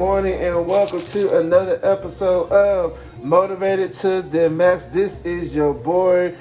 morning, and welcome to another episode of Motivated to the Max. This is your boy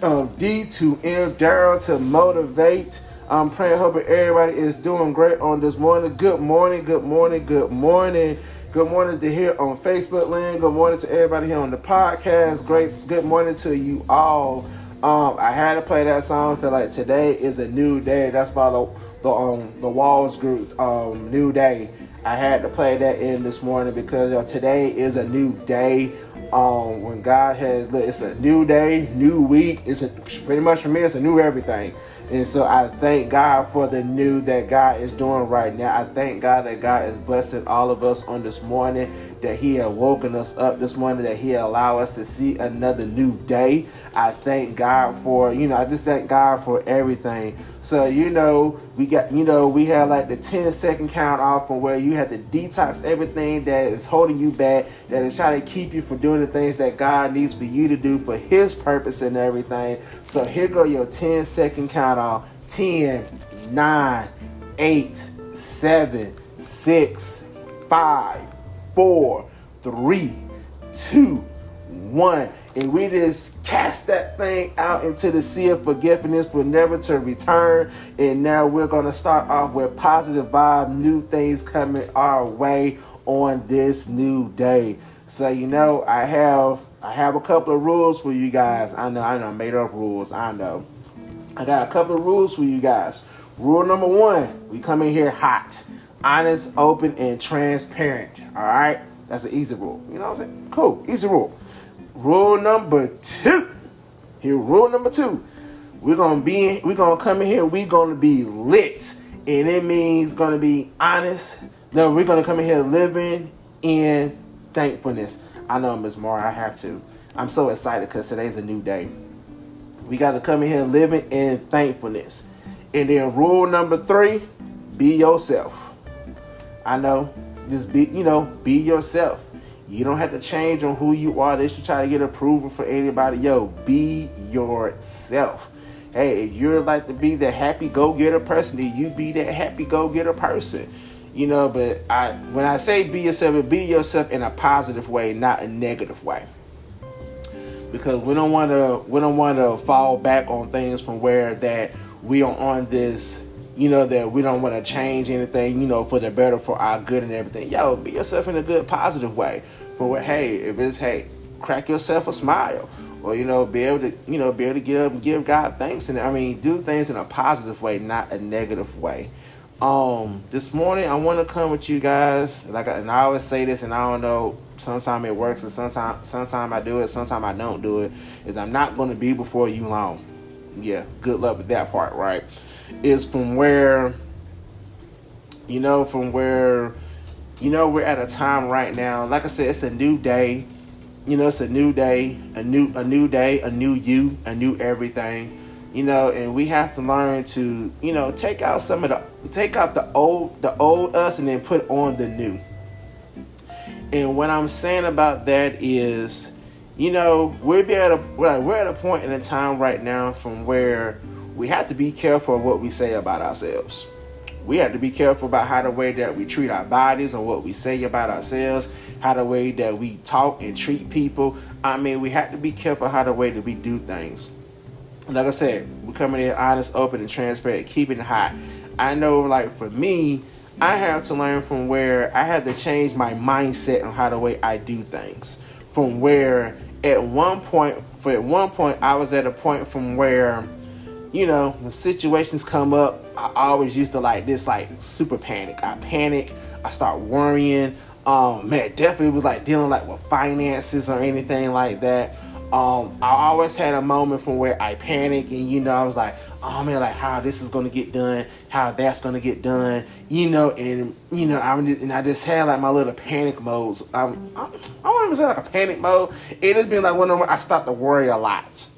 um, D2M Darryl to motivate. I'm praying, hoping everybody is doing great on this morning. Good morning, good morning, good morning. Good morning to here on Facebook land. Good morning to everybody here on the podcast. Great, good morning to you all. Um, I had to play that song because like today is a new day. That's by the the um the Walls Group's um new day. I had to play that in this morning because today is a new day. Um, when God has, it's a new day, new week. It's a, pretty much for me, it's a new everything. And so I thank God for the new that God is doing right now. I thank God that God is blessing all of us on this morning, that He had woken us up this morning, that He allowed us to see another new day. I thank God for, you know, I just thank God for everything. So, you know, we got, you know, we had like the 10 second count off from where you had to detox everything that is holding you back, that is trying to keep you from doing the things that God needs for you to do for His purpose and everything. So here go your 10 second count off. 10, 9, 8, 7, 6, 5, 4, 3, 2, 1. And we just cast that thing out into the sea of forgiveness for never to return. And now we're going to start off with positive vibe, new things coming our way on this new day. So you know, I have I have a couple of rules for you guys. I know I know I made up rules. I know. I got a couple of rules for you guys. Rule number one: we come in here hot, honest, open, and transparent. All right, that's an easy rule. You know what I'm saying? Cool, easy rule. Rule number two. Here, rule number two. We're gonna be we're gonna come in here. We're gonna be lit, and it means gonna be honest. No, we're gonna come in here living in thankfulness. I know, Miss Mara, I have to. I'm so excited because today's a new day. We got to come in here living in thankfulness. And then rule number three, be yourself. I know, just be, you know, be yourself. You don't have to change on who you are. They should try to get approval for anybody. Yo, be yourself. Hey, if you're like to be the happy go-getter person, then you be that happy go-getter person you know but i when i say be yourself be yourself in a positive way not a negative way because we don't want to we don't want to fall back on things from where that we are on this you know that we don't want to change anything you know for the better for our good and everything yo be yourself in a good positive way for what hey if it's hey crack yourself a smile or you know be able to you know be able to get up and give god thanks and i mean do things in a positive way not a negative way um, this morning I want to come with you guys. Like, and I always say this, and I don't know. Sometimes it works, and sometimes, sometimes I do it. Sometimes I don't do it. Is I'm not going to be before you long. Yeah, good luck with that part, right? Is from where, you know, from where, you know, we're at a time right now. Like I said, it's a new day. You know, it's a new day, a new, a new day, a new you, a new everything you know, and we have to learn to, you know, take out some of the take out the old the old us and then put on the new. And what I'm saying about that is, you know, we're at a we're at a point in a time right now from where we have to be careful of what we say about ourselves. We have to be careful about how the way that we treat our bodies and what we say about ourselves, how the way that we talk and treat people. I mean, we have to be careful how the way that we do things like I said, we're coming in honest, open, and transparent, keeping it hot. I know, like for me, I have to learn from where I had to change my mindset on how the way I do things. From where at one point, for at one point, I was at a point from where, you know, when situations come up, I always used to like this, like super panic. I panic. I start worrying. Um, man, definitely was like dealing like with finances or anything like that. Um, I always had a moment from where I panic and you know I was like, oh man, like how this is gonna get done, how that's gonna get done, you know, and you know I and I just had like my little panic modes. Um, I, I don't to say like a panic mode. It has been like one of them I start to worry a lot,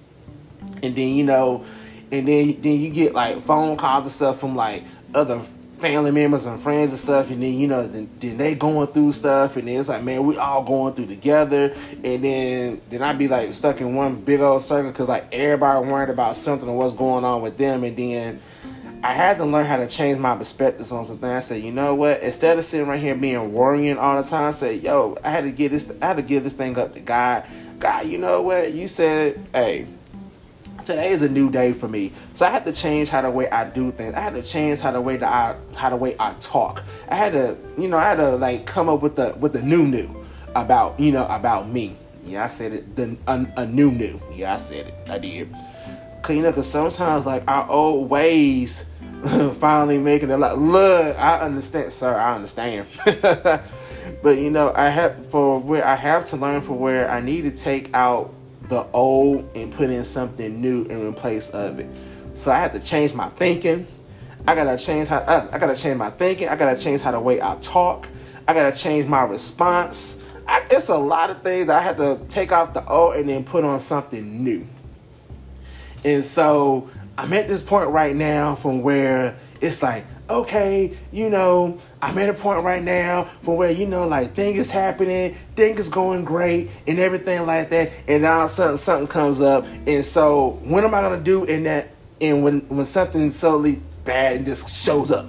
and then you know, and then then you get like phone calls and stuff from like other family members and friends and stuff, and then you know, then, then, they going through stuff, and then it's like, man, we all going through together, and then then i'd be like stuck in one big old circle because like everybody worried about something or what's going on with them, and then I had to learn how to change my perspectives on something. I said, you know what? Instead of sitting right here being worrying all the time, I said, yo, I had to get this. I had to give this thing up to God. God, you know what? You said, hey, today is a new day for me. So I had to change how the way I do things. I had to change how the way that I how the way I talk. I had to, you know, I had to like come up with the with the new new about you know about me. Yeah, I said it. The a, a new new. Yeah, I said it. I did. Cause you know, cause sometimes like our old ways finally making it like look. I understand, sir. I understand. but you know, I have for where I have to learn for where I need to take out the old and put in something new in place of it. So I had to change my thinking. I gotta change how I, I gotta change my thinking. I gotta change how the way I talk. I gotta change my response. I, it's a lot of things I had to take off the old and then put on something new. And so I'm at this point right now from where it's like okay, you know, I'm at a point right now for where, you know, like thing is happening, thing is going great and everything like that. And now sudden something comes up. And so what am I gonna do in that and when when something suddenly bad just shows up?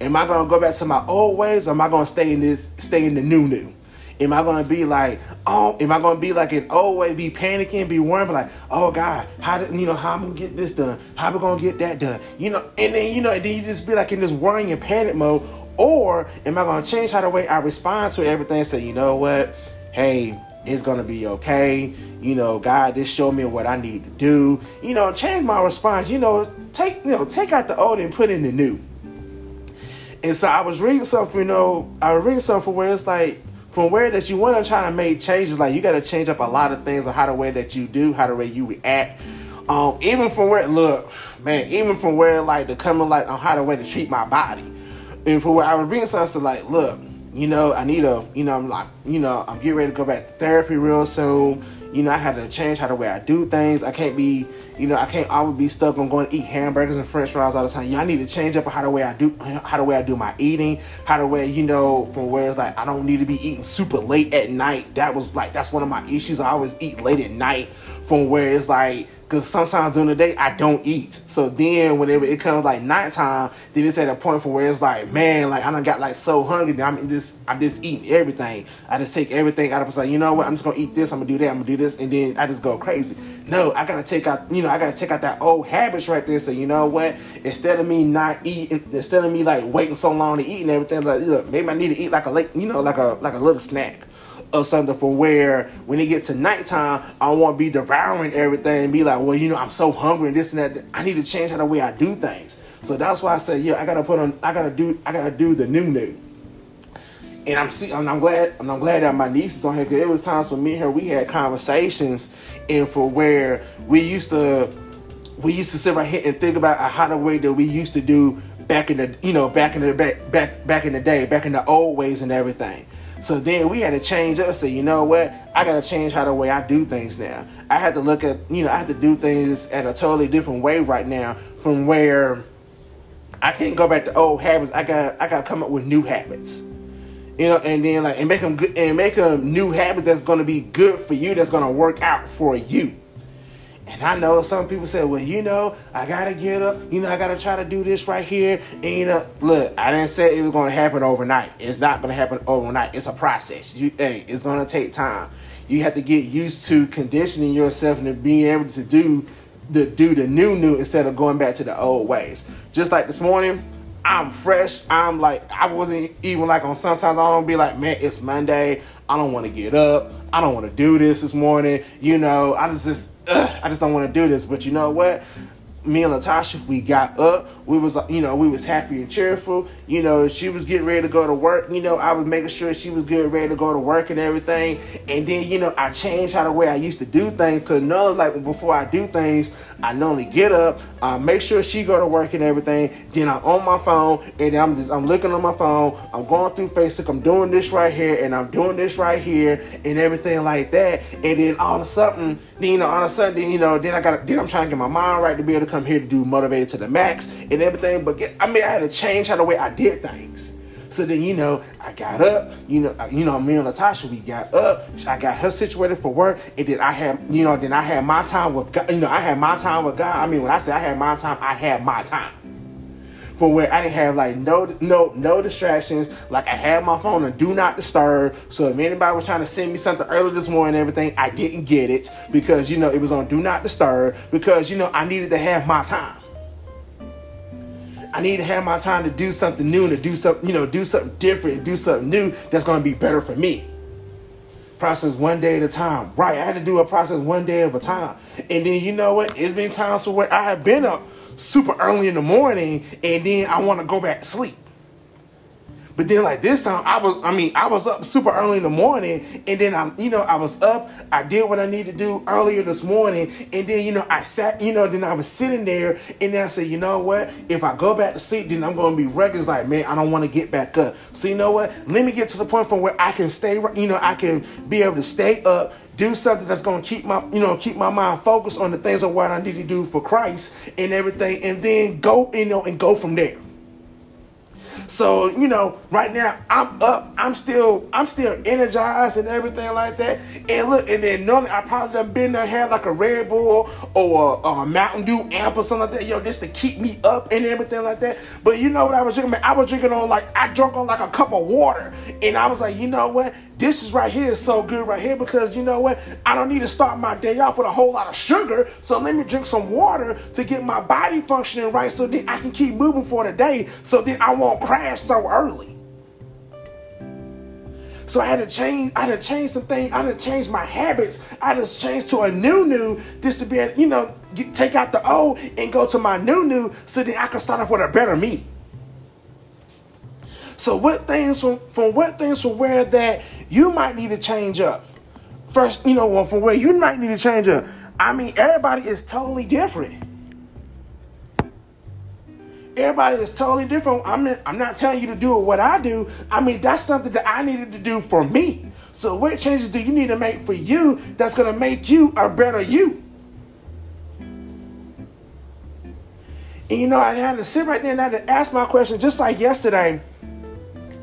Am I gonna go back to my old ways or am I gonna stay in this stay in the new new? Am I gonna be like, oh, am I gonna be like an old way, be panicking, be worrying, like, oh God, how did you know how I'm gonna get this done? How we gonna get that done? You know, and then you know, and then you just be like in this worrying and panic mode, or am I gonna change how the way I respond to everything? Say, you know what, hey, it's gonna be okay. You know, God just show me what I need to do. You know, change my response. You know, take you know, take out the old and put in the new. And so I was reading something, you know, I was reading something where it's like from where that you want to try to make changes, like you got to change up a lot of things on how the way that you do, how the way you react. Um, even from where look, man, even from where like the coming like on how the way to treat my body, and for where I was reading something like, look, you know, I need a, you know, I'm like, you know, I'm getting ready to go back to therapy real soon. You know, I had to change how the way I do things. I can't be, you know, I can't always be stuck on going to eat hamburgers and French fries all the time. I need to change up how the way I do, how the way I do my eating, how the way, you know, from where it's like I don't need to be eating super late at night. That was like that's one of my issues. I always eat late at night. From where it's like because sometimes during the day I don't eat. So then whenever it comes like nighttime, then it's at a point for where it's like, man, like I done got like so hungry that I'm just I'm just eating everything. I just take everything out of like, you know what, I'm just gonna eat this, I'm gonna do that, I'm gonna do this, and then I just go crazy. No, I gotta take out, you know, I gotta take out that old habits right there. So you know what? Instead of me not eating, instead of me like waiting so long to eat and everything, like look, maybe I need to eat like a late, you know, like a like a little snack or something from where when it get to nighttime, I won't be devouring everything and be like, well, you know, I'm so hungry and this and that. I need to change how the way I do things. So that's why I said, yeah, I gotta put on, I gotta do, I gotta do the new new. And I'm see, I'm glad, I'm glad that my niece is on here because it was times for me and her we had conversations, and for where we used to, we used to sit right here and think about how the way that we used to do back in the, you know, back in the back, back, back in the day, back in the old ways and everything. So then we had to change up. Say, you know what? I got to change how the way I do things now. I had to look at, you know, I had to do things at a totally different way right now from where I can't go back to old habits. I got, I got to come up with new habits. You know, and then like and make them good and make them new habits that's going to be good for you. That's going to work out for you. And I know some people say, well, you know, I gotta get up, you know, I gotta try to do this right here. And you know, look, I didn't say it was gonna happen overnight. It's not gonna happen overnight. It's a process. You hey, it's gonna take time. You have to get used to conditioning yourself and being able to do the do the new new instead of going back to the old ways. Just like this morning, I'm fresh. I'm like, I wasn't even like on sometimes I don't be like, man, it's Monday. I don't want to get up. I don't want to do this this morning. You know, I just, just I just don't want to do this. But you know what? me and Latasha, we got up. We was, you know, we was happy and cheerful. You know, she was getting ready to go to work. You know, I was making sure she was getting ready to go to work and everything. And then, you know, I changed how the way I used to do things. Cause no, like before I do things, I normally get up, uh, make sure she go to work and everything. Then I'm on my phone and I'm just, I'm looking on my phone. I'm going through Facebook. I'm doing this right here and I'm doing this right here and everything like that. And then all of a sudden, then, you know, all of a sudden, you know, then I got, then I'm trying to get my mind right to be able to come here to do motivated to the max and everything. But get, I mean, I had to change how the way I did things. So then, you know, I got up, you know, you know, me and Latasha, we got up. I got her situated for work. And then I had, you know, then I had my time with God. You know, I had my time with God. I mean, when I say I had my time, I had my time. for where I didn't have like no no no distractions. Like I had my phone on do not disturb. So if anybody was trying to send me something early this morning and everything, I didn't get it because you know it was on do not disturb because you know I needed to have my time. I need to have my time to do something new and to do something, you know, do something different, do something new that's gonna be better for me process one day at a time. Right, I had to do a process one day at a time. And then you know what? It's been times where I have been up super early in the morning and then I want to go back to sleep. But then like this time I was I mean I was up super early in the morning and then I'm—you know I was up I did what I needed to do earlier this morning and then you know I sat you know then I was sitting there and then I said you know what? If I go back to sleep then I'm gonna be reckless like man I don't want to get back up. So you know what? Let me get to the point from where I can stay you know I can be able to stay up do something that's to keep my you know keep my mind focused on the things of what I need to do for Christ and everything and then go you know and go from there so, you know, right now I'm up. I'm still I'm still energized and everything like that. And look, and then normally I probably done been there had like a Red Bull or a, a Mountain Dew amp or something like that. Yo, just to keep me up and everything like that. But you know what I was drinking? Man, I was drinking on like I drunk on like a cup of water. And I was like, you know what? This is right here is so good right here because you know what? I don't need to start my day off with a whole lot of sugar. So let me drink some water to get my body functioning right so then I can keep moving for the day so then I won't crash so early. So I had to change, I had to change some things, I had to change my habits. I had to change to a new new just to be able, you know, get, take out the old and go to my new new so then I can start off with a better me. So what things from, from what things from where that you might need to change up. First, you know, from where you might need to change up. I mean, everybody is totally different. Everybody is totally different. I'm I'm not telling you to do what I do. I mean, that's something that I needed to do for me. So, what changes do you need to make for you that's going to make you a better you? And you know, I had to sit right there and I had to ask my question, just like yesterday.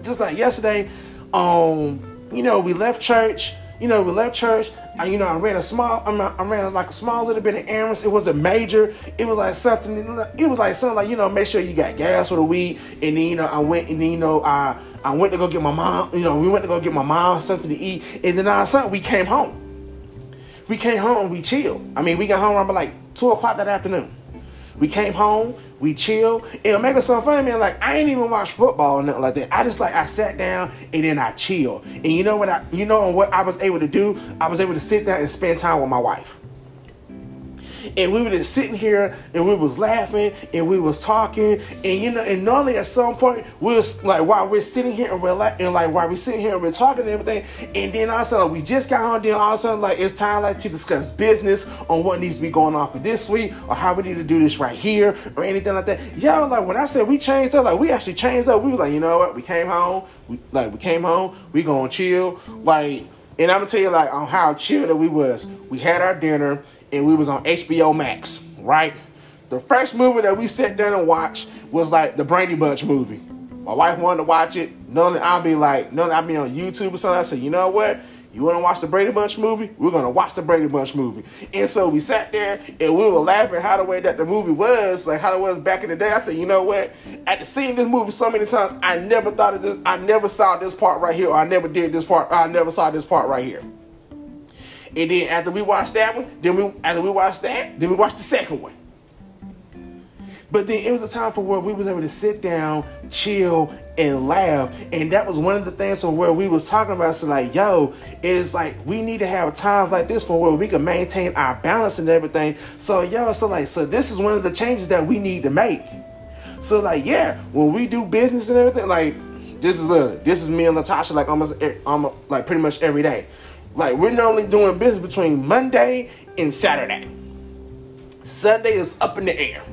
Just like yesterday, um, you know, we left church. You know, we left church. I, you know, I ran a small, I ran like a small little bit of errands. It wasn't major. It was like something. It was like something like you know, make sure you got gas for the week. And then you know, I went and then you know, I I went to go get my mom. You know, we went to go get my mom something to eat. And then all of a sudden, we came home. We came home. and We chilled. I mean, we got home around like two o'clock that afternoon. We came home, we chill. It'll make us so funny, man. Like I ain't even watch football or nothing like that. I just like I sat down and then I chill. And you know what I you know what I was able to do? I was able to sit down and spend time with my wife and we were just sitting here and we was laughing and we was talking and you know and normally at some point we was like while we're sitting here and we're like and like while we're sitting here and we're talking and everything and then also like, we just got home then all of a sudden like it's time like to discuss business on what needs to be going on for this week or how we need to do this right here or anything like that. Yo like when I said we changed up like we actually changed up. We was like you know what? We came home. We like we came home. We gonna chill. Like and I'm gonna tell you like on how chill that we was. We had our dinner and we was on HBO Max, right? The first movie that we sat down and watched was like the Brady Bunch movie. My wife wanted to watch it. None I'll be like, none I'll be on YouTube or something. I said, you know what? You want to watch the Brady Bunch movie? We're gonna watch the Brady Bunch movie. And so we sat there and we were laughing how the way that the movie was, like how it was back in the day. I said, you know what? After seeing this movie so many times, I never thought of this. I never saw this part right here, or I never did this part. I never saw this part right here. And then after we watched that one, then we after we watched that, then we watched the second one. But then it was a time for where we was able to sit down, chill, and laugh. And that was one of the things from where we was talking about. So like, yo, it's like we need to have times like this for where we can maintain our balance and everything. So yo, so like, so this is one of the changes that we need to make. So like, yeah, when we do business and everything, like this is look, this is me and Latasha like almost, eh, almost like pretty much every day. Like we're normally doing business between Monday and Saturday. Sunday is up in the air.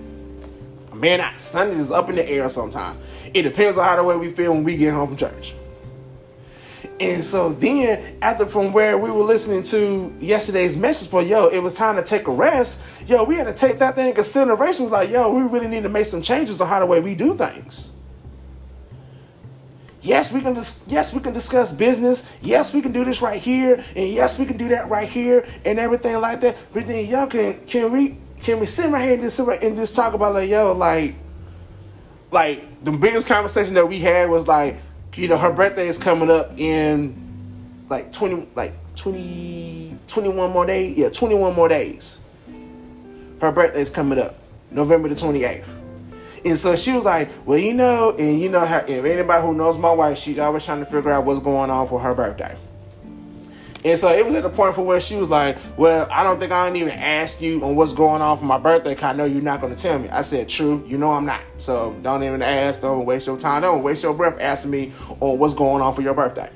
Man, not Sunday is up in the air sometimes. It depends on how the way we feel when we get home from church. And so then, after from where we were listening to yesterday's message for yo, it was time to take a rest. Yo, we had to take that thing in consideration. Was like, yo, we really need to make some changes on how the way we do things. Yes, we can. Dis- yes, we can discuss business. Yes, we can do this right here, and yes, we can do that right here, and everything like that. But then, y'all can can we can we sit right here and just and just talk about like yo like like the biggest conversation that we had was like, you know, her birthday is coming up in like 20 like 20 21 more days. Yeah, 21 more days. Her birthday is coming up. November the 28th. And so she was like, well, you know, and you know how if anybody who knows my wife, she's always trying to figure out what's going on for her birthday. And so it was at the point for where she was like, Well, I don't think I don't even ask you on what's going on for my birthday because I know you're not going to tell me. I said, True, you know I'm not. So don't even ask. Don't waste your time. Don't waste your breath asking me on what's going on for your birthday.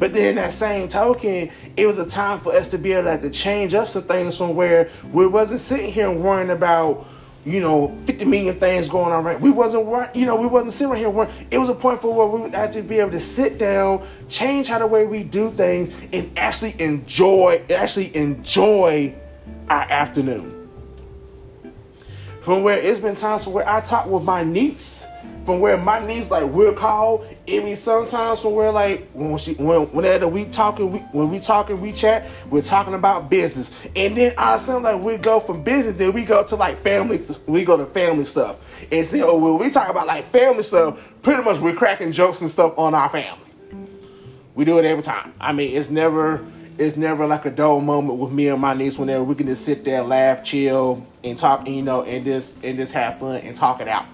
But then that same token, it was a time for us to be able to, to change up some things from where we wasn't sitting here worrying about you know, 50 million things going on right. We wasn't, you know, we wasn't sitting right here. It was a point for where we had to be able to sit down, change how the way we do things, and actually enjoy, actually enjoy our afternoon. From where it's been times where I talk with my niece from where my niece like will call. It be sometimes from where like when she when whenever we talking we, when we talking we chat we're talking about business and then all of a sudden like we go from business then we go to like family we go to family stuff and still when we talk about like family stuff pretty much we're cracking jokes and stuff on our family. We do it every time. I mean it's never it's never like a dull moment with me and my niece whenever we can just sit there laugh chill and talk you know and just and just have fun and talk it out.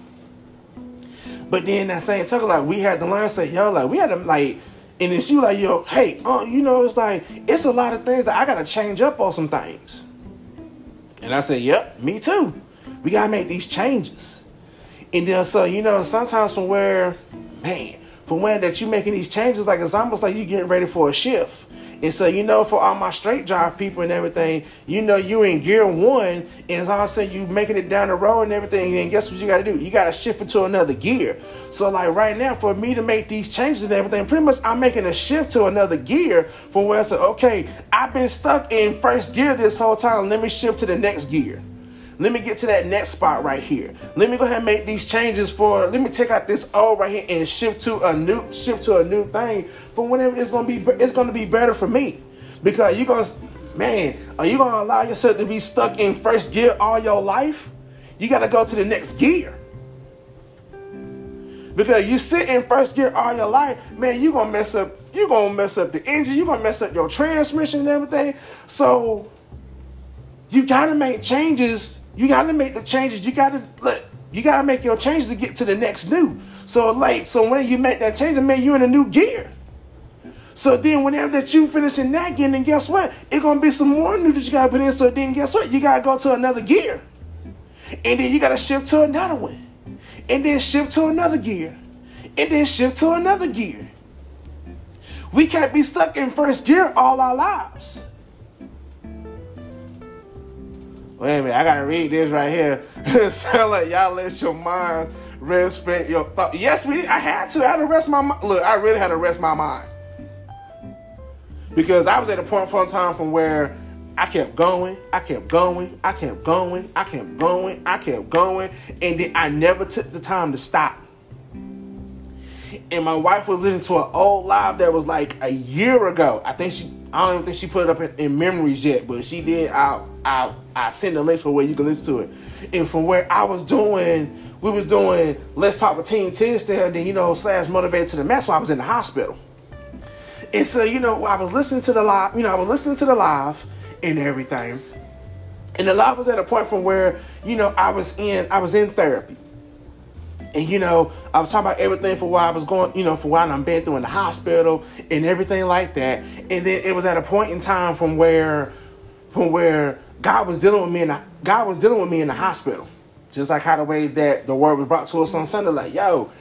But then that same token, like we had to learn, say, yo, like we had to like, and then she was like, yo, hey, uh, you know, it's like it's a lot of things that I gotta change up on some things. And I said, yep, me too. We gotta make these changes. And then so you know, sometimes from where, man, from when that you making these changes, like it's almost like you getting ready for a shift. And so, you know, for all my straight drive people and everything, you know, you in gear one, and all of a sudden you making it down the road and everything, and guess what you got to do? You got to shift into another gear. So, like right now, for me to make these changes and everything, pretty much I'm making a shift to another gear for where I said, okay, I've been stuck in first gear this whole time. Let me shift to the next gear. Let me get to that next spot right here. Let me go ahead and make these changes for. Let me take out this old right here and shift to a new shift to a new thing for whenever it's gonna be. It's gonna be better for me because you gonna man. Are you gonna allow yourself to be stuck in first gear all your life? You gotta go to the next gear. Because you sit in first gear all your life, man, you gonna mess up. You gonna mess up the engine. You gonna mess up your transmission and everything. So you gotta make changes you got to make the changes. You got to look. You got to make your changes to get to the next new. So like, so when you make that change, it made you in a new gear. So then whenever that you finish in that gear, then guess what? It's gonna be some more new that you gotta put in. So then guess what? You gotta go to another gear. And then you gotta shift to another one. And then shift to another gear. And then shift to another gear. We can't be stuck in first gear all our lives. Wait a minute, I gotta read this right here. sound like y'all let your mind respect your thought. Yes, we. I had to. I had to rest my mind. Look, I really had to rest my mind. Because I was at a point a time from where I kept going, I kept going, I kept going, I kept going, I kept going, and then I never took the time to stop. And my wife was listening to an old live that was like a year ago. I think she I don't even think she put it up in, in memories yet, but she did. I I I sent a link for where you can listen to it. And from where I was doing, we was doing Let's Talk with Team Tisdale, then you know slash motivated to the max while I was in the hospital. And so you know I was listening to the live, you know I was listening to the live and everything. And the live was at a point from where you know I was in I was in therapy. And you know, I was talking about everything for why I was going, you know, for why I'm been through in the hospital and everything like that. And then it was at a point in time from where from where God was dealing with me the, God was dealing with me in the hospital. Just like how the way that the word was brought to us on Sunday, like, yo,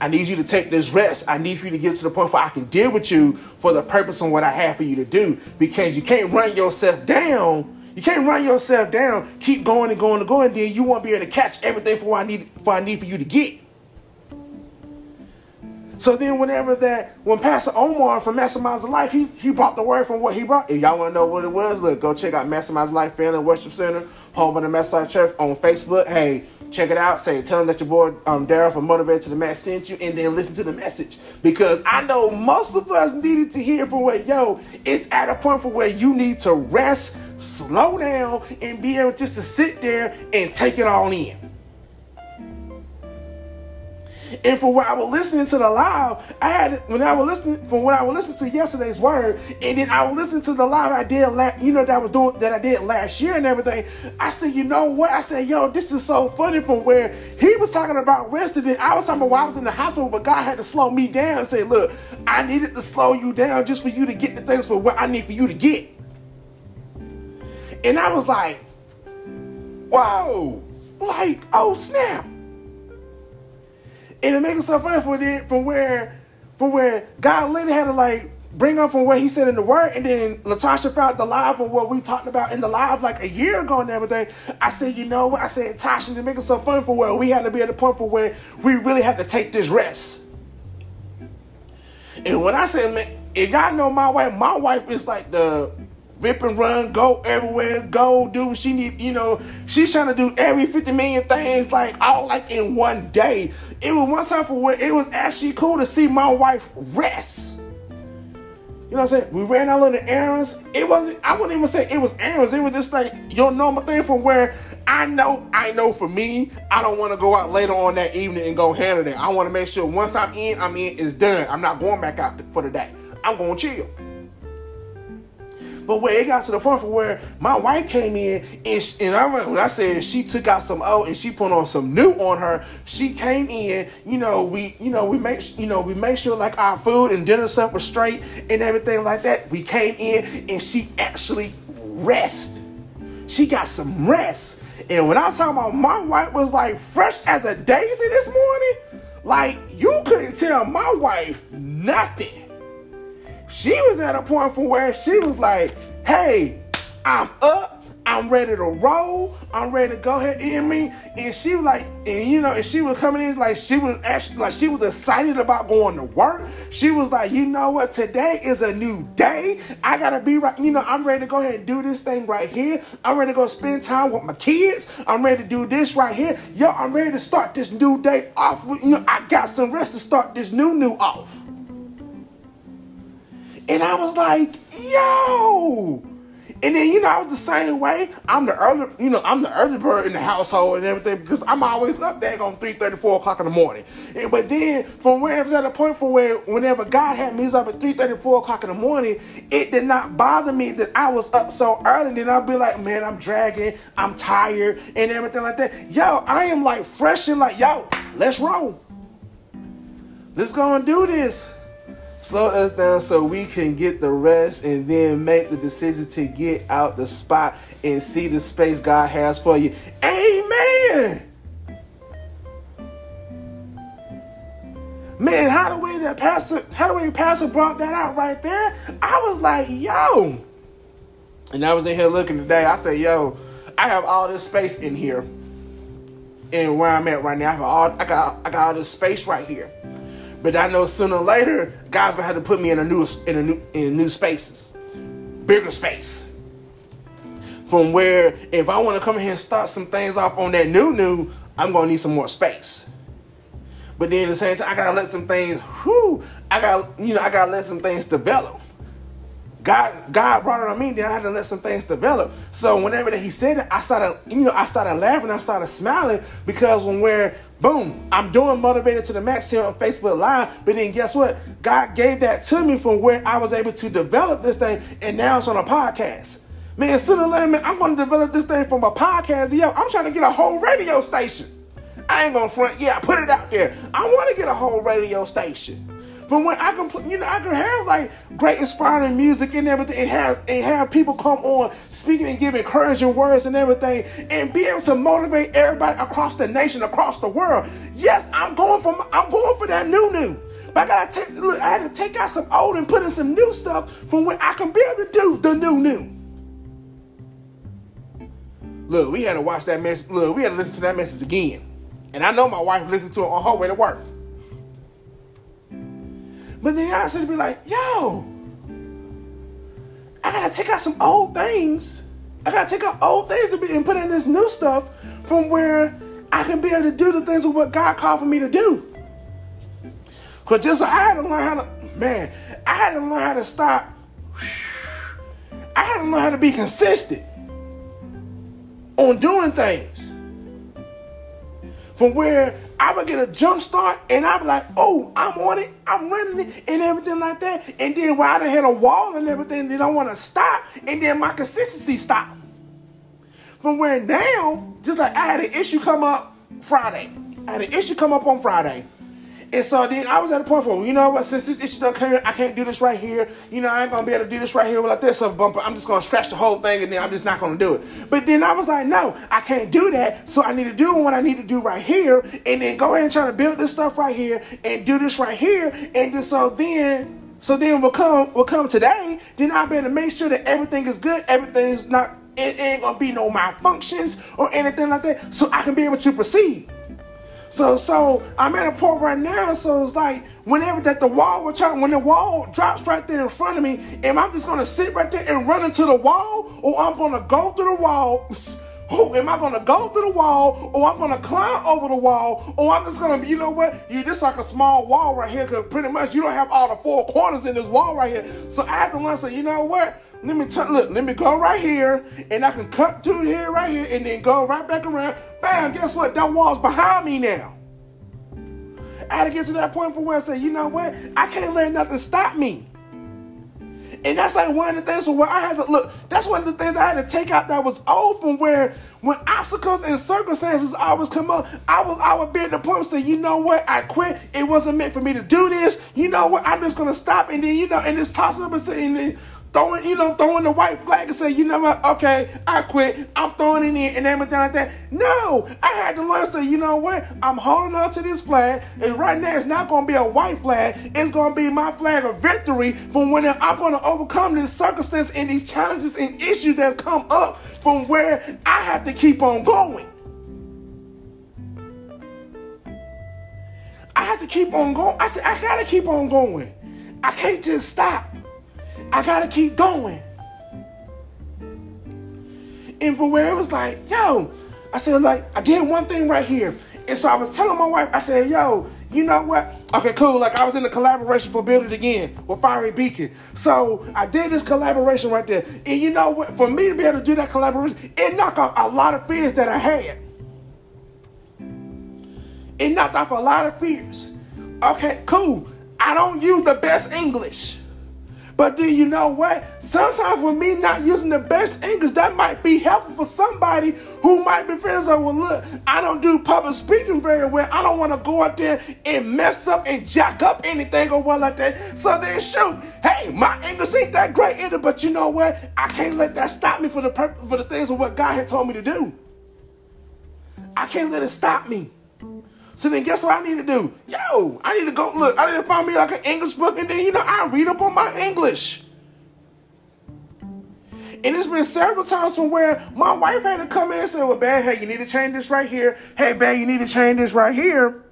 I need you to take this rest. I need for you to get to the point where I can deal with you for the purpose of what I have for you to do. Because you can't run yourself down you can't run yourself down, keep going and going and going, then you won't be able to catch everything for what I need for I need for you to get. So then whenever that when Pastor Omar from Maximize Life, he he brought the word from what he brought. If y'all want to know what it was, look, go check out Maximize Life Family Worship Center, home of the Mass Life Church on Facebook. Hey, check it out. Say, tell them that your boy um, Darryl from Motivated to the Max sent you, and then listen to the message because I know most of us needed to hear from where yo. It's at a point for where you need to rest, slow down, and be able just to sit there and take it all in. And for when I was listening to the live, I had when I was listening from when I was listening to yesterday's word, and then I was listening to the live I did last, you know, that I was doing that I did last year and everything. I said, you know what? I said, yo, this is so funny from where he was talking about resting, and I was talking about why I was in the hospital, but God had to slow me down and say, look, I needed to slow you down just for you to get the things for what I need for you to get. And I was like, whoa, like, oh snap. And it makes it so funny for it from where from where God literally had to like bring up from what he said in the word, and then Latasha found the live of what we talked about in the live like a year ago and everything. I said, you know what? I said, Tasha, to make it so fun for where we had to be at the point for where we really had to take this rest. And when I said, man, if y'all know my wife, my wife is like the rip and run, go everywhere, go do what she need. You know, she's trying to do every 50 million things like all like in one day. It was one time for where it was actually cool to see my wife rest. You know what I'm saying? We ran out of the errands. It wasn't, I wouldn't even say it was errands. It was just like your normal thing from where I know, I know for me, I don't want to go out later on that evening and go handle it. I want to make sure once I'm in, I'm in, it's done. I'm not going back out for the day. I'm going to chill. But where it got to the point for where my wife came in and, she, and I when I said she took out some old and she put on some new on her, she came in. You know we you know we make you know we make sure like our food and dinner stuff was straight and everything like that. We came in and she actually rest. She got some rest. And when I was talking about my wife was like fresh as a daisy this morning, like you couldn't tell my wife nothing. She was at a point for where she was like, hey, I'm up. I'm ready to roll. I'm ready to go ahead and me. And she was like, and you know, and she was coming in like she was actually like she was excited about going to work. She was like, you know what? Today is a new day. I gotta be right. You know, I'm ready to go ahead and do this thing right here. I'm ready to go spend time with my kids. I'm ready to do this right here. Yo, I'm ready to start this new day off. With, you know, I got some rest to start this new new off. And I was like, yo. And then, you know, I was the same way. I'm the early, you know, I'm the early bird in the household and everything because I'm always up there on 3 4 o'clock in the morning. And, but then, from where I was at a point for where whenever God had me up at 3 4 o'clock in the morning, it did not bother me that I was up so early. Then I'd be like, man, I'm dragging, I'm tired, and everything like that. Yo, I am like fresh and like, yo, let's roll. Let's go and do this slow us down so we can get the rest and then make the decision to get out the spot and see the space God has for you. Amen. Man, how the way that pastor, how the way pastor brought that out right there, I was like, yo. And I was in here looking today. I said, yo, I have all this space in here. And where I'm at right now, I all I got I got all this space right here. But I know sooner or later, God's gonna have to put me in a new in a new in new spaces, bigger space. From where if I want to come here and start some things off on that new new, I'm gonna need some more space. But then at the same time, I gotta let some things, whoo, I got you know, I gotta let some things develop. God, God brought it on me. Then I had to let some things develop. So whenever that He said it, I started, you know, I started laughing. I started smiling because when we're boom, I'm doing motivated to the max here on Facebook Live. But then guess what? God gave that to me from where I was able to develop this thing, and now it's on a podcast. Man, sooner or later, man, I'm to develop this thing from a podcast. Yo, I'm trying to get a whole radio station. I ain't gonna front. Yeah, I put it out there. I want to get a whole radio station. From when I can, you know, I can have like great inspiring music and everything, and have and have people come on speaking and giving encouraging words and everything, and be able to motivate everybody across the nation, across the world. Yes, I'm going for I'm going for that new new. But I gotta take look, I had to take out some old and put in some new stuff from where I can be able to do the new new. Look, we had to watch that message. Look, we had to listen to that message again. And I know my wife listened to it on her way to work. But then I said to be like, yo, I gotta take out some old things. I gotta take out old things to be, and put in this new stuff from where I can be able to do the things of what God called for me to do. Cause just I had to learn how to, man, I had to learn how to stop. I had to learn how to be consistent on doing things. From where I would get a jump start and I'd be like, oh, I'm on it, I'm running it, and everything like that. And then while I done hit a wall and everything, then I want to stop, and then my consistency stop. From where now, just like I had an issue come up Friday. I had an issue come up on Friday. And so then I was at a point where, you know what, since this issue don't come here, I can't do this right here. You know, I ain't gonna be able to do this right here without this of bumper. I'm just gonna scratch the whole thing and then I'm just not gonna do it. But then I was like, no, I can't do that. So I need to do what I need to do right here and then go ahead and try to build this stuff right here and do this right here. And then so then so then we'll come we'll come today, then I'll be able to make sure that everything is good, everything's not it ain't gonna be no malfunctions or anything like that. So I can be able to proceed. So so I'm at a point right now. So it's like whenever that the wall will try, when the wall drops right there in front of me, am I just gonna sit right there and run into the wall, or I'm gonna go through the wall? Oh, am I gonna go through the wall, or I'm gonna climb over the wall, or I'm just gonna, you know what? You just like a small wall right here, cause pretty much you don't have all the four corners in this wall right here. So I have to learn. Say, you know what? Let me t- look. Let me go right here, and I can cut through here, right here, and then go right back around. Bam! Guess what? That wall's behind me now. I had to get to that point for where I say, you know what? I can't let nothing stop me. And that's like one of the things where I had to look. That's one of the things I had to take out that was old from where when obstacles and circumstances always come up, I was I would be at the point and say, you know what, I quit. It wasn't meant for me to do this. You know what, I'm just gonna stop and then you know and just tossing up and saying throwing, you know, throwing the white flag and say, you know what, okay, I quit. I'm throwing it in and everything like that. No, I had to learn. Say, you know what, I'm holding on to this flag, and right now it's not going to be a white flag. It's going to be my flag of victory from when I'm going to overcome this circumstance and these challenges and issues that come up from where I have to keep on going. I have to keep on going. I said, I gotta keep on going. I can't just stop. I gotta keep going. And for where it was like, yo, I said, like, I did one thing right here. And so I was telling my wife, I said, yo, you know what? Okay, cool. Like I was in the collaboration for Build It Again with Fiery Beacon. So I did this collaboration right there. And you know what? For me to be able to do that collaboration, it knocked off a lot of fears that I had. It knocked off a lot of fears. Okay, cool. I don't use the best English. But then you know what? Sometimes with me not using the best English, that might be helpful for somebody who might be feeling like, well, look, I don't do public speaking very well. I don't want to go out there and mess up and jack up anything or what like that. So then shoot, hey, my English ain't that great either, but you know what? I can't let that stop me for the purpose for the things of what God had told me to do. I can't let it stop me. So then guess what I need to do? Yo, I need to go look, I need to find me like an English book and then you know I read up on my English. And it's been several times from where my wife had to come in and say, Well, babe, hey, you need to change this right here. Hey, babe, you need to change this right here.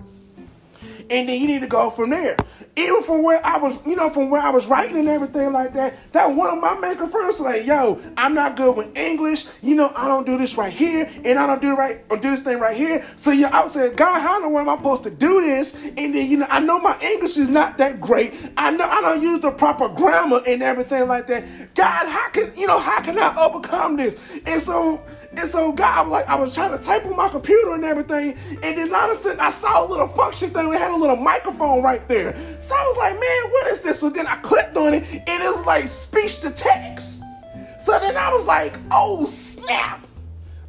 And then you need to go from there even from where I was, you know, from where I was writing and everything like that, that one of my main concerns like, yo, I'm not good with English. You know, I don't do this right here, and I don't do right or do this thing right here. So yeah, I was saying, God, how in the world am I supposed to do this? And then, you know, I know my English is not that great. I know I don't use the proper grammar and everything like that. God, how can you know how can I overcome this? And so and so God, was like, I was trying to type on my computer and everything, and then all of a sudden I saw a little function thing. We had a little microphone right there. So I was like, man, what is this? So then I clicked on it, and it was like speech to text. So then I was like, oh snap.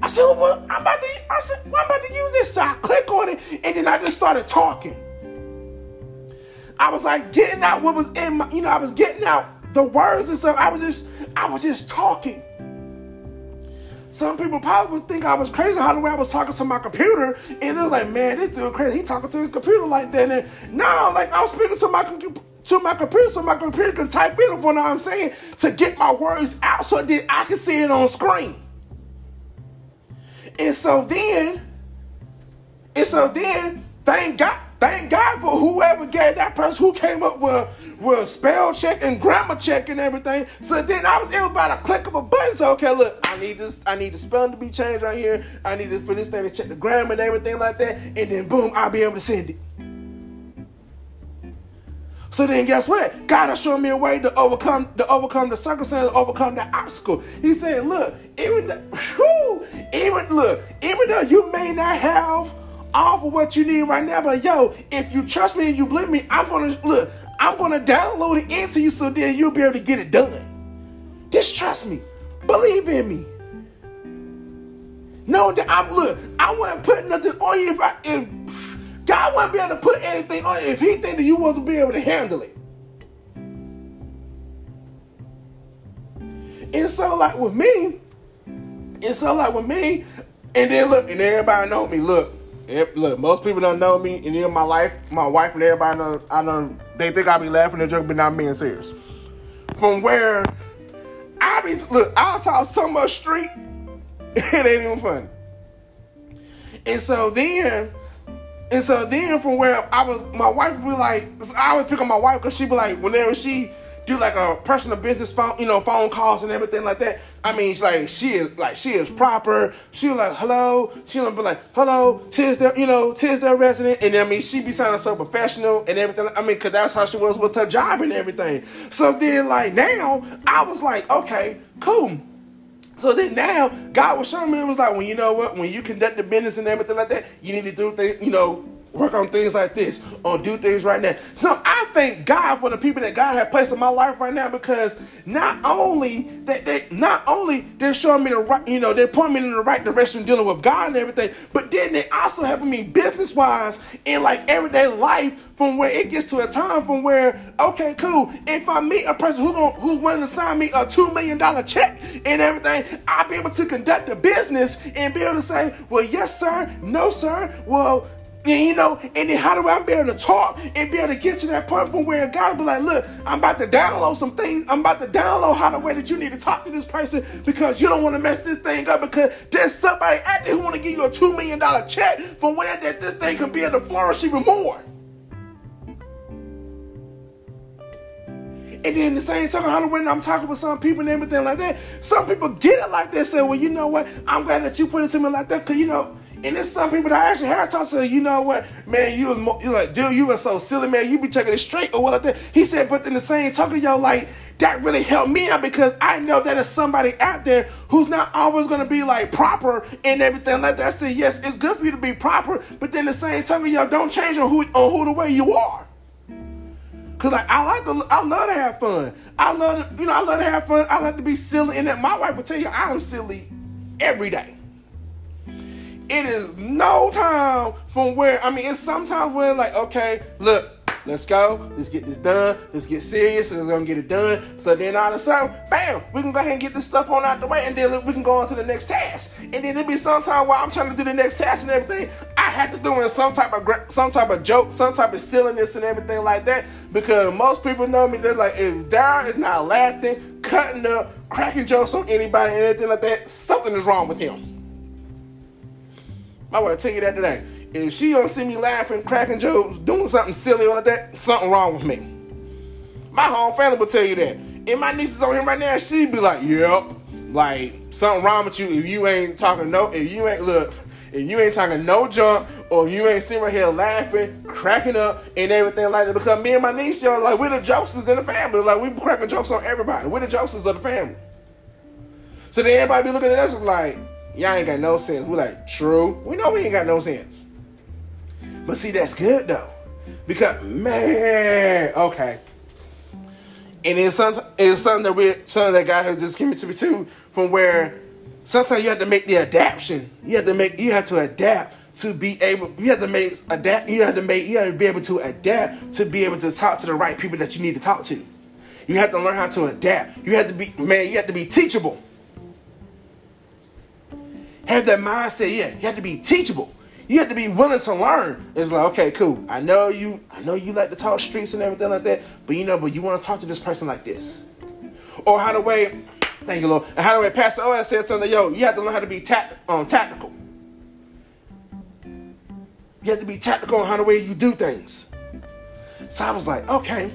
I said, well, I'm about to. I said, well, I'm about to use this. So I click on it, and then I just started talking. I was like getting out what was in my, you know, I was getting out the words and stuff. I was just, I was just talking. Some people probably would think I was crazy how the way I was talking to my computer, and they was like, "Man, this dude crazy. He talking to his computer like that." And no, like I'm speaking to my computer to my computer so my computer can type in what I'm saying to get my words out so that I can see it on screen. And so then, and so then, thank God, thank God for whoever gave that person who came up with with spell check and grammar check and everything. So then I was able by the click of a button. So okay, look, I need this, I need the spelling to be changed right here. I need this for this thing to check the grammar and everything like that. And then boom, I'll be able to send it. So then guess what? God has shown me a way to overcome to overcome the circumstance, overcome the obstacle. He said, look, even the, whew, even look, even though you may not have offer what you need right now. But yo, if you trust me and you believe me, I'm gonna look. I'm gonna download it into you so then you'll be able to get it done. Just trust me. Believe in me. Know that I'm look. I wouldn't put nothing on you if, I, if God wouldn't be able to put anything on you if He think that you want to be able to handle it. And so, like with me, and so like with me, and then look, and everybody know me. Look, look, most people don't know me, and in my life, my wife and everybody know. I know they think I be laughing and joking, but not being serious. From where I be look, I'll talk so much street, it ain't even funny. And so then, and so then from where I was, my wife would be like, I would pick on my wife because she'd be like, whenever she do like a personal business phone, you know, phone calls and everything like that. I mean, she's like she is like she is proper. She was like, hello. She would be like, hello, Tisdale, you know, Tisdale resident. And I mean, she be sounding so professional and everything. I mean, cause that's how she was with her job and everything. So then, like now, I was like, okay, cool. So then now, God was showing me it was like, well, you know what, when you conduct the business and everything like that, you need to do things, you know, work on things like this or do things right now. So I thank God for the people that God has placed in my life right now because not only that they not only they're showing me the right, you know, they're pointing me in the right direction dealing with God and everything, but then they also helping me business wise in like everyday life from where it gets to a time from where okay, cool. If I meet a person who going who's willing to sign me a two million dollar check and everything, I'll be able to conduct a business and be able to say, well, yes, sir, no, sir, well and you know, and then how do I be able to talk and be able to get to that point from where God be like, look, I'm about to download some things. I'm about to download how the way that you need to talk to this person because you don't want to mess this thing up because there's somebody out there who want to give you a two million dollar check for when that this thing can be able to flourish even more. And then the same time, how when I'm talking with some people and everything like that, some people get it like that. Say, well, you know what? I'm glad that you put it to me like that because you know and there's some people that I actually have talked to, you know what, man, you you like, dude, you were so silly, man. You be checking it straight or what like that. He said, but in the same talking, yo, like that really helped me out because I know that there's somebody out there who's not always gonna be like proper and everything like that. I said, yes, it's good for you to be proper, but then the same time, yo, don't change on who on who the way you are. Cause like I like to, I love to have fun. I love to, you know, I love to have fun. I like to be silly, and that my wife will tell you I am silly every day. It is no time from where I mean it's sometimes where like okay look let's go let's get this done let's get serious and we're gonna get it done. So then all of a sudden bam we can go ahead and get this stuff on out the way and then we can go on to the next task. And then it'll be sometime while I'm trying to do the next task and everything. I have to do in some type of some type of joke some type of silliness and everything like that because most people know me they're like if Darryl is not laughing cutting up cracking jokes on anybody and anything like that something is wrong with him I want to tell you that today. If she don't see me laughing, cracking jokes, doing something silly like that, something wrong with me. My whole family will tell you that. And my niece is on here right now, she'd be like, yep. Like, something wrong with you if you ain't talking no, if you ain't, look, if you ain't talking no junk, or you ain't sitting right here laughing, cracking up, and everything like that. Because me and my niece, yo, like, we're the jokesters in the family. Like, we cracking jokes on everybody. We're the jokesters of the family. So then everybody be looking at us like, Y'all ain't got no sense. We're like, true. We know we ain't got no sense. But see, that's good though. Because man, okay. And it's something, it's something that we something that God has just given to me too, from where sometimes you have to make the adaptation. You have to make you have to adapt to be able you have to make adapt you have to make you have to be able to adapt to be able to talk to the right people that you need to talk to. You have to learn how to adapt. You have to be man, you have to be teachable have that mindset. Yeah, you have to be teachable. You have to be willing to learn. It's like, okay, cool. I know you. I know you like to talk streets and everything like that. But you know, but you want to talk to this person like this, or how the way. Thank you, Lord. How the way Pastor O said something. Yo, you have to learn how to be tact, um, tactical. You have to be tactical on how the way you do things. So I was like, okay.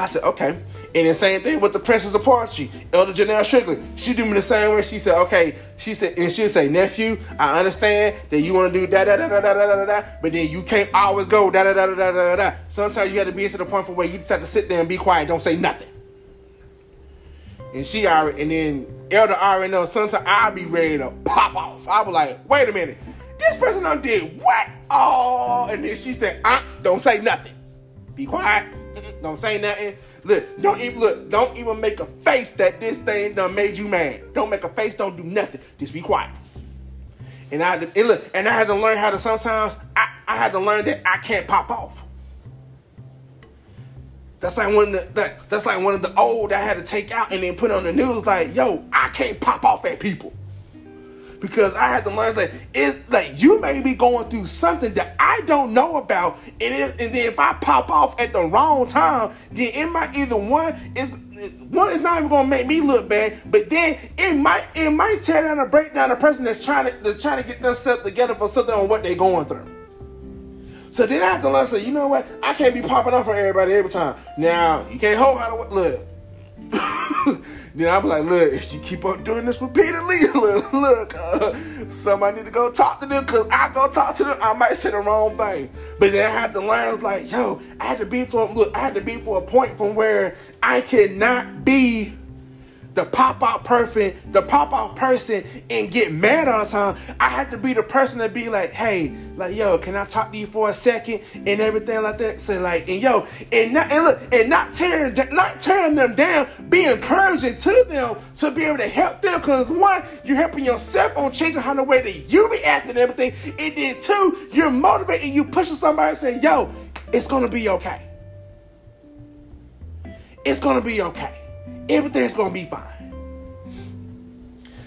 I said, okay. And the same thing with the Princess of Portugal, Elder Janelle Strickland. She do me the same way. She said, okay, she said, and she'll say, nephew, I understand that you want to do da da da da da da da da, but then you can't always go da da da da da da da. Sometimes you have to be to the point where you just have to sit there and be quiet, don't say nothing. And she already, and then Elder already knows sometimes I'll be ready to pop off. I was like, wait a minute. this person done did what? Oh, and then she said, uh, don't say nothing. Be quiet. Don't say nothing. Look, don't even look, don't even make a face that this thing done made you mad. Don't make a face, don't do nothing. Just be quiet. And I had to, and look, and I had to learn how to sometimes I, I had to learn that I can't pop off. That's like one of the that, that's like one of the old I had to take out and then put on the news like, yo, I can't pop off at people because I had to learn that it like you may be going through something that I don't know about, and, it, and then if I pop off at the wrong time, then it might either one is one is not even gonna make me look bad, but then it might it might tear down or break down a person that's trying to that's trying to get themselves together for something on what they're going through. So then I have to learn. So you know what? I can't be popping off for everybody every time. Now you can't hold how to look. Then be like, look, if you keep on doing this repeatedly, look, look uh, somebody need to go talk to them because I go talk to them, I might say the wrong thing. But then I had to learn, like, yo, I had to be from, look, I had to be for a point from where I cannot be the pop out person, the pop out person, and get mad all the time. I had to be the person to be like, hey, like, yo, can I talk to you for a second and everything like that. So like, and yo, and not and look, and not tearing, not tearing them down, be encouraging to them to be able to help them. Cause one, you're helping yourself on changing how the way that you react and everything, and then two, you're motivating, you pushing somebody saying, yo, it's gonna be okay. It's gonna be okay. Everything's gonna be fine.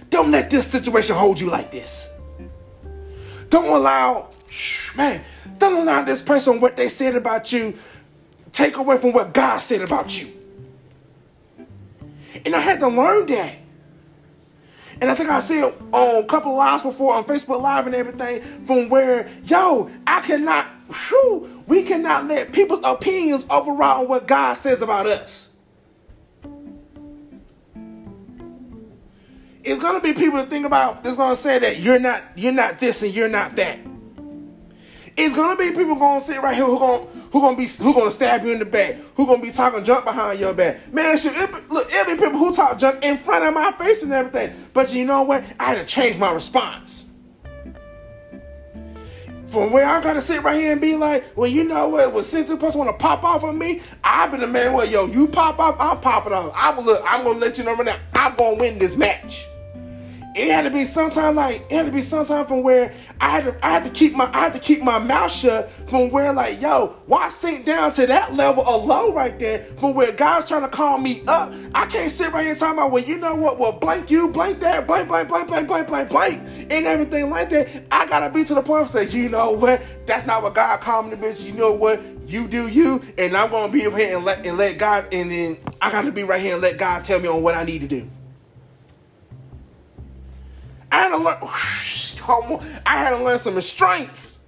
Don't let this situation hold you like this. Don't allow, man, don't allow this person what they said about you take away from what God said about you. And I had to learn that. And I think I said on a couple of lives before on Facebook Live and everything, from where, yo, I cannot, whew, we cannot let people's opinions override what God says about us. It's gonna be people to think about that's gonna say that you're not you're not this and you're not that. It's gonna be people gonna sit right here who gonna who gonna be who gonna stab you in the back, who gonna be talking junk behind your back. Man, it, look, it be people who talk junk in front of my face and everything. But you know what? I had to change my response. From where I gotta sit right here and be like, well, you know what? When the person wanna pop off on me, I've been the man. Well, yo, you pop off, I'm popping off. I will look. I'm gonna let you know right now. I'm gonna win this match it had to be sometime like it had to be sometime from where I had to I had to keep my I had to keep my mouth shut from where like yo why sink down to that level of low right there from where God's trying to call me up? I can't sit right here talking about well you know what well blank you blank that blank blank blank blank blank blank blank and everything like that. I gotta be to the point of say you know what that's not what God called me to be. You know what you do you and I'm gonna be here and let and let God and then I gotta be right here and let God tell me on what I need to do. I had to learn. I had to learn some restraints.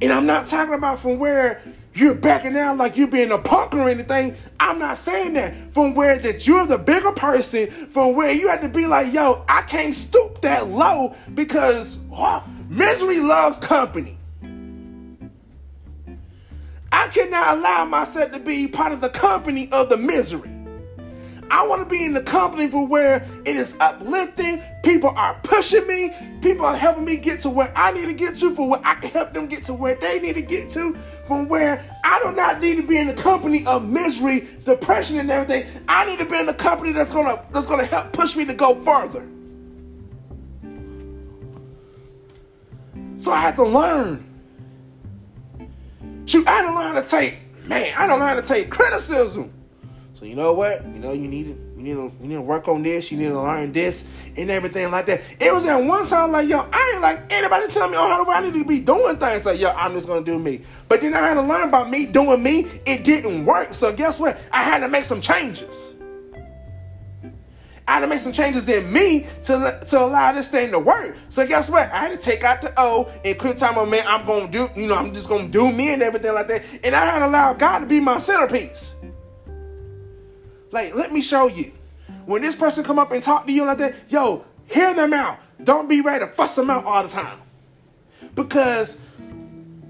And I'm not talking about from where you're backing out like you're being a punk or anything. I'm not saying that. From where that you're the bigger person, from where you have to be like, yo, I can't stoop that low because oh, misery loves company. I cannot allow myself to be part of the company of the misery. I want to be in the company for where it is uplifting. People are pushing me. People are helping me get to where I need to get to, for where I can help them get to where they need to get to, from where I do not need to be in the company of misery, depression, and everything. I need to be in the company that's gonna that's gonna help push me to go further. So I had to learn. Shoot, I to learn how to take, man, I don't know how to take criticism. So you know what? You know you need to you need to you need to work on this. You need to learn this and everything like that. It was at one time like yo, I ain't like anybody tell me on how do I need to be doing things like yo. I'm just gonna do me. But then I had to learn about me doing me. It didn't work. So guess what? I had to make some changes. I had to make some changes in me to, to allow this thing to work. So guess what? I had to take out the O and quit time on man, I'm gonna do, you know, I'm just gonna do me and everything like that. And I had to allow God to be my centerpiece. Like, let me show you. When this person come up and talk to you like that, yo, hear them out. Don't be ready to fuss them out all the time. Because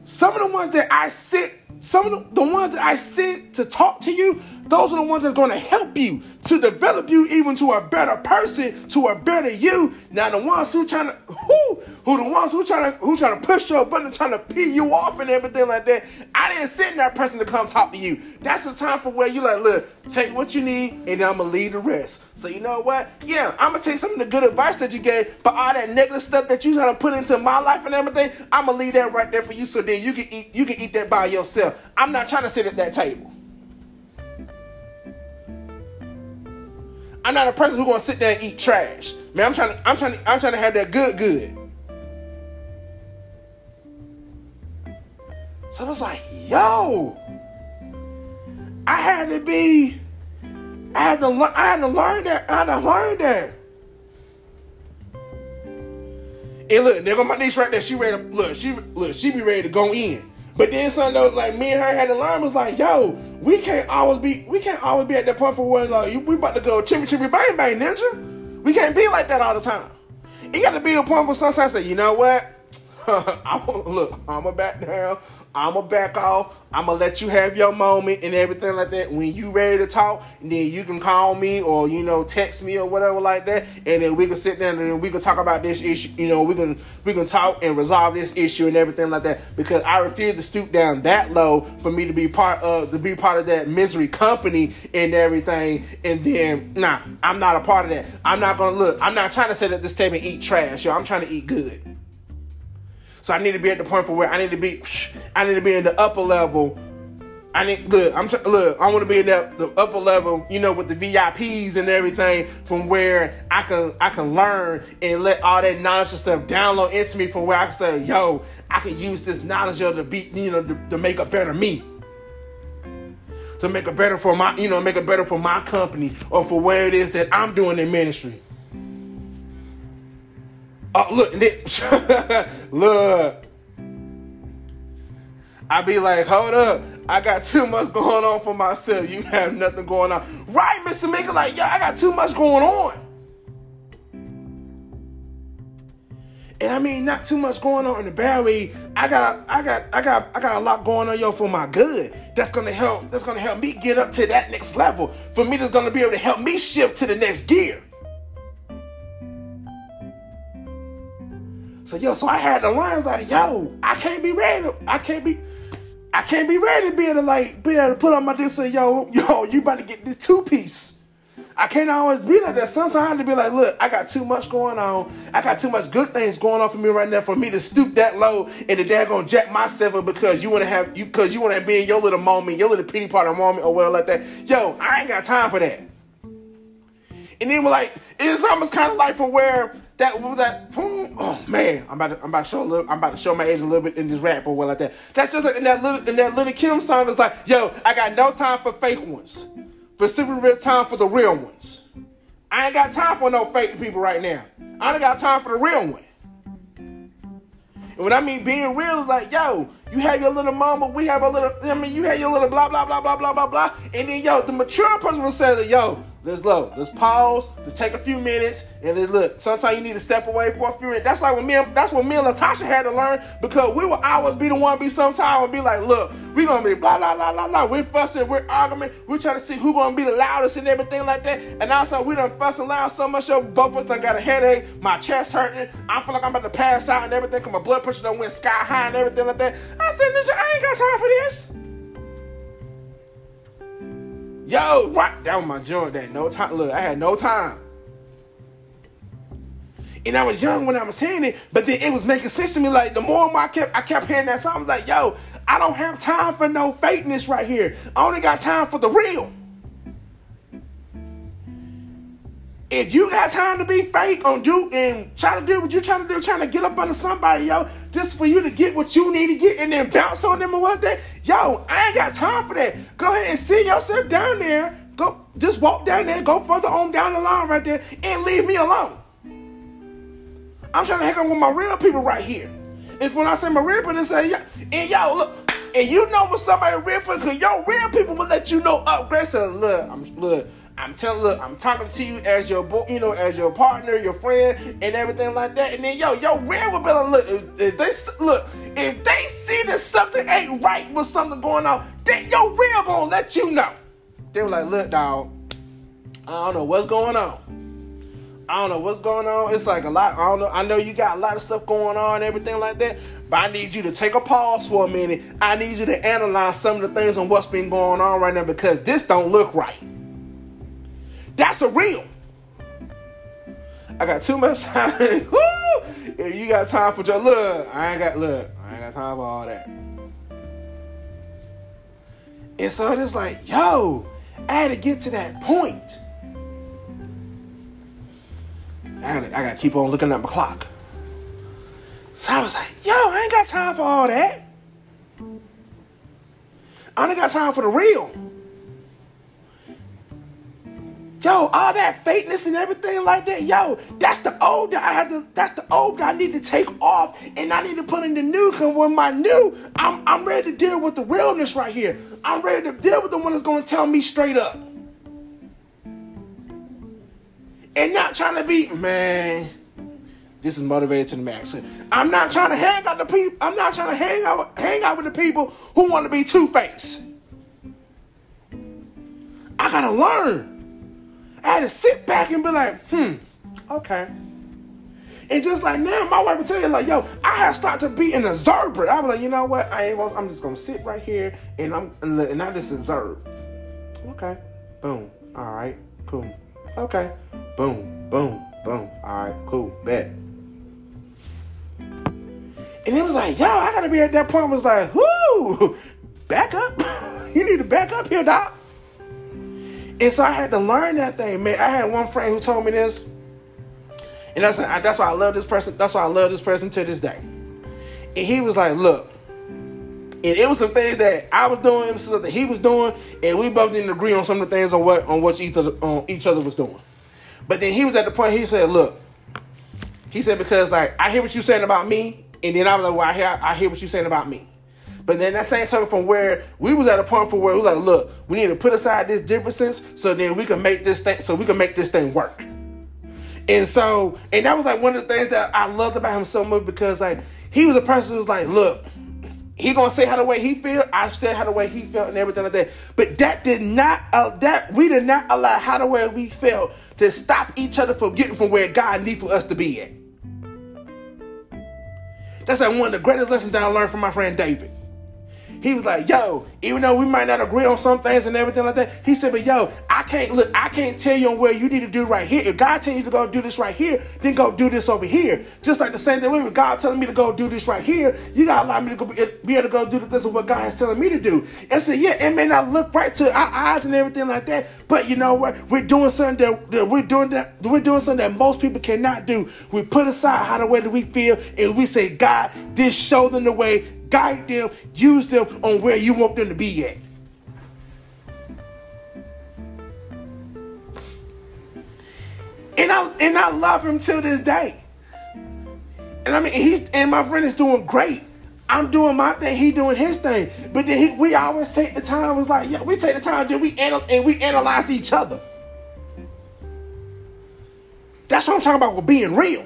some of the ones that I sit some of the, the ones that I sent to talk to you, those are the ones that's going to help you to develop you even to a better person, to a better you. Now the ones who trying to who who the ones who trying to who trying to push your button, trying to pee you off and everything like that. I didn't send that person to come talk to you. That's the time for where you like, look, take what you need, and I'm gonna leave the rest. So you know what? Yeah, I'm gonna take some of the good advice that you gave, but all that negative stuff that you trying to put into my life and everything, I'm gonna leave that right there for you, so then you can eat you can eat that by yourself. I'm not trying to sit at that table. I'm not a person who's gonna sit there and eat trash. Man, I'm trying to, I'm trying to, I'm trying to have that good, good. So I was like, yo, I had to be, I had to learn, I had to learn that, I had to learn that. And look, go my niece right there. She ready to look. She look. She be ready to go in. But then something though, like me and her had to learn was like, yo, we can't always be, we can't always be at that point for where like we about to go chimmy chimmy bang bang ninja. We can't be like that all the time. It got to be the point where sometimes I say, you know what? I'm look, I'm gonna back down. I'm gonna back off. I'm gonna let you have your moment and everything like that. When you ready to talk, then you can call me or you know text me or whatever like that, and then we can sit down and we can talk about this issue. You know, we can we can talk and resolve this issue and everything like that. Because I refuse to stoop down that low for me to be part of to be part of that misery company and everything. And then nah, I'm not a part of that. I'm not gonna look. I'm not trying to sit at this table and eat trash, yo. I'm trying to eat good. So I need to be at the point for where I need to be. I need to be in the upper level. I need look. I'm look. I want to be in the upper level. You know, with the VIPs and everything, from where I can I can learn and let all that knowledge and stuff download into me. From where I can say, yo, I can use this knowledge to be, you know, to, to make a better me to make it better for my, you know, make it better for my company or for where it is that I'm doing in ministry. Oh, look, look. I be like, hold up. I got too much going on for myself. You have nothing going on. Right, Mr. Mika? Like, yeah, I got too much going on. And I mean, not too much going on in the bad way. I got, I got, I got, I got a lot going on, yo, for my good. That's gonna help. That's gonna help me get up to that next level. For me, that's gonna be able to help me shift to the next gear. So yo, so I had the lines like, yo, I can't be ready. I can't be. I can't be ready to be able to like be able to put on my and say, yo, yo, you about to get this two piece. I can't always be like that. Sometimes I have to be like, look, I got too much going on. I got too much good things going on for me right now for me to stoop that low and the dad gonna jack myself up because you wanna have you because you wanna be in your little moment, your little pity party moment or well like that. Yo, I ain't got time for that. And then we're like, it's almost kind of like for where that that oh man, I'm about to I'm about to show a little I'm about to show my age a little bit in this rap or what like that. That's just like in that little in that Lil' Kim song. It's like, yo, I got no time for fake ones, for super real time for the real ones. I ain't got time for no fake people right now. I only got time for the real one. And when I mean being real, is like, yo, you have your little mama, we have a little, I mean, you have your little blah, blah, blah, blah, blah, blah, blah. And then, yo, the mature person will say, yo, Let's look. Let's pause. Let's take a few minutes and let's look. Sometimes you need to step away for a few minutes. That's like when me. And, that's what me and Latasha had to learn because we will always be the one be sometime and be like, look, we gonna be blah blah blah blah blah. We're fussing. We're arguing. We're trying to see who gonna be the loudest and everything like that. And also we done fussing loud so much. Yo, both of us done got a headache. My chest hurting. I feel like I'm about to pass out and everything. Cause my blood pressure done went sky high and everything like that. I said, I ain't got time for this. Yo, right down my joint. That no time. Look, I had no time. And I was young when I was saying it, but then it was making sense to me. Like the more I kept, I kept hearing that song. I was like, "Yo, I don't have time for no fakeness right here. I only got time for the real." If you got time to be fake on do and try to do what you're trying to do, trying to get up under somebody, yo, just for you to get what you need to get and then bounce on them or what that, yo, I ain't got time for that. Go ahead and sit yourself down there. Go, just walk down there, go further on down the line right there, and leave me alone. I'm trying to hang out with my real people right here. And when I say my real people, they say, yeah, and yo, look, and you know when somebody real for, cause your real people will let you know upgrade. So look, I'm look. I'm telling, look, I'm talking to you as your, boy, you know, as your partner, your friend, and everything like that. And then, yo, yo, real will be like, look, if they look, if they see that something ain't right with something going on, then yo, real gonna let you know. They were like, look, dog, I don't know what's going on. I don't know what's going on. It's like a lot. I don't know. I know you got a lot of stuff going on, everything like that. But I need you to take a pause for a minute. I need you to analyze some of the things on what's been going on right now because this don't look right. That's a real. I got too much time. if you got time for just look, I ain't got look. I ain't got time for all that. And so it's like, yo, I had to get to that point. I gotta, I gotta keep on looking at my clock. So I was like, yo, I ain't got time for all that. I ain't got time for the real. Yo, all that fakeness and everything like that, yo, that's the old that I had to, that's the old that I need to take off and I need to put in the new because when my new, I'm, I'm ready to deal with the realness right here. I'm ready to deal with the one that's going to tell me straight up. And not trying to be, man, this is motivated to the max. I'm not trying to hang out the people, I'm not trying to hang out, hang out with the people who want to be two-faced. I gotta learn. I had to sit back and be like, hmm, okay. And just like now, my wife would tell you, like, yo, I have started to be an observer. I was like, you know what? I ain't I'm just gonna sit right here and I'm and I just observe. Okay. Boom. All right. Cool. Okay. Boom. Boom. Boom. All right. Cool. Bet. And it was like, yo, I gotta be at that point. I Was like, whoo, back up. you need to back up here, doc. And so I had to learn that thing, man. I had one friend who told me this, and that's that's why I love this person. That's why I love this person to this day. And he was like, "Look," and it was some things that I was doing, was something that he was doing, and we both didn't agree on some of the things on what on what each other on each other was doing. But then he was at the point he said, "Look," he said because like I hear what you're saying about me, and then I was like, "Well, I hear I hear what you're saying about me." But then that same time from where we was at a point for where we like, look, we need to put aside these differences so then we can make this thing so we can make this thing work. And so, and that was like one of the things that I loved about him so much because like he was a person who was like, look, he gonna say how the way he feel. I said how the way he felt and everything like that. But that did not uh, that we did not allow how the way we felt to stop each other from getting from where God need for us to be at. That's like one of the greatest lessons that I learned from my friend David. He was like, yo, even though we might not agree on some things and everything like that, he said, but yo, I can't look, I can't tell you where you need to do right here. If God tells you to go do this right here, then go do this over here. Just like the same thing with God telling me to go do this right here, you gotta allow me to go be, be able to go do the things of what God is telling me to do. And so yeah, it may not look right to our eyes and everything like that, but you know what? We're doing something that, that we're doing that we're doing something that most people cannot do. We put aside how the way that we feel and we say, God, this show them the way guide them, use them on where you want them to be at. And I and I love him till this day. And I mean he's and my friend is doing great. I'm doing my thing, he doing his thing. But then he, we always take the time, was like, yeah, we take the time, then we anal- and we analyze each other. That's what I'm talking about with being real.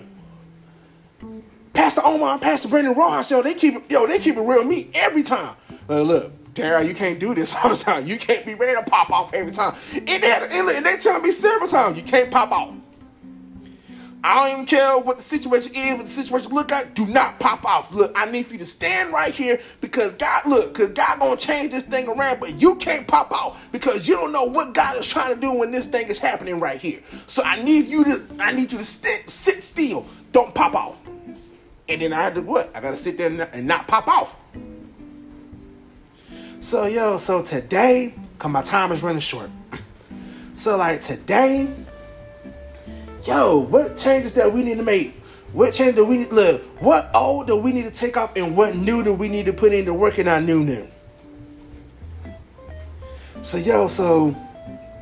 Pastor Omar and Pastor Brandon Ross, yo, they keep it, yo, they keep it real me every time. Uh, look, Darryl, you can't do this all the time. You can't be ready to pop off every time. And they, had, and they telling me several times, you can't pop off. I don't even care what the situation is, what the situation look like. Do not pop off. Look, I need you to stand right here because God, look, because God gonna change this thing around, but you can't pop off because you don't know what God is trying to do when this thing is happening right here. So I need you to, I need you to sit, sit still. Don't pop off. And then I had to what? I gotta sit there and not pop off. So yo, so today, cause my time is running short. So like today, yo, what changes that we need to make? What change do we need? Look, what old do we need to take off, and what new do we need to put into working our new new? So yo, so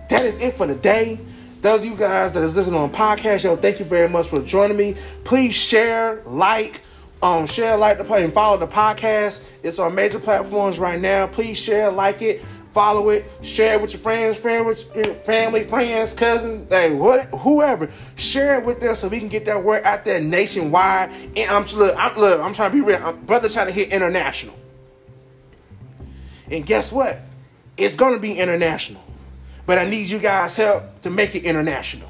that is it for the day. Those of you guys that is listening on podcast, yo, thank you very much for joining me. Please share, like, um, share, like the play, and follow the podcast. It's on major platforms right now. Please share, like it. follow it, share it with your friends, friend with your family, friends, cousins, hey, what, whoever. Share it with them so we can get that word out there nationwide. And I'm look, I'm look, I'm trying to be real. I'm, brother trying to hit international. And guess what? It's gonna be international. But I need you guys' help to make it international.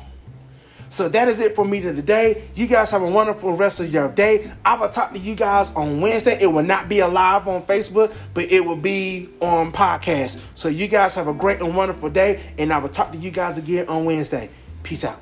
So that is it for me today. You guys have a wonderful rest of your day. I will talk to you guys on Wednesday. It will not be live on Facebook, but it will be on podcast. So you guys have a great and wonderful day, and I will talk to you guys again on Wednesday. Peace out.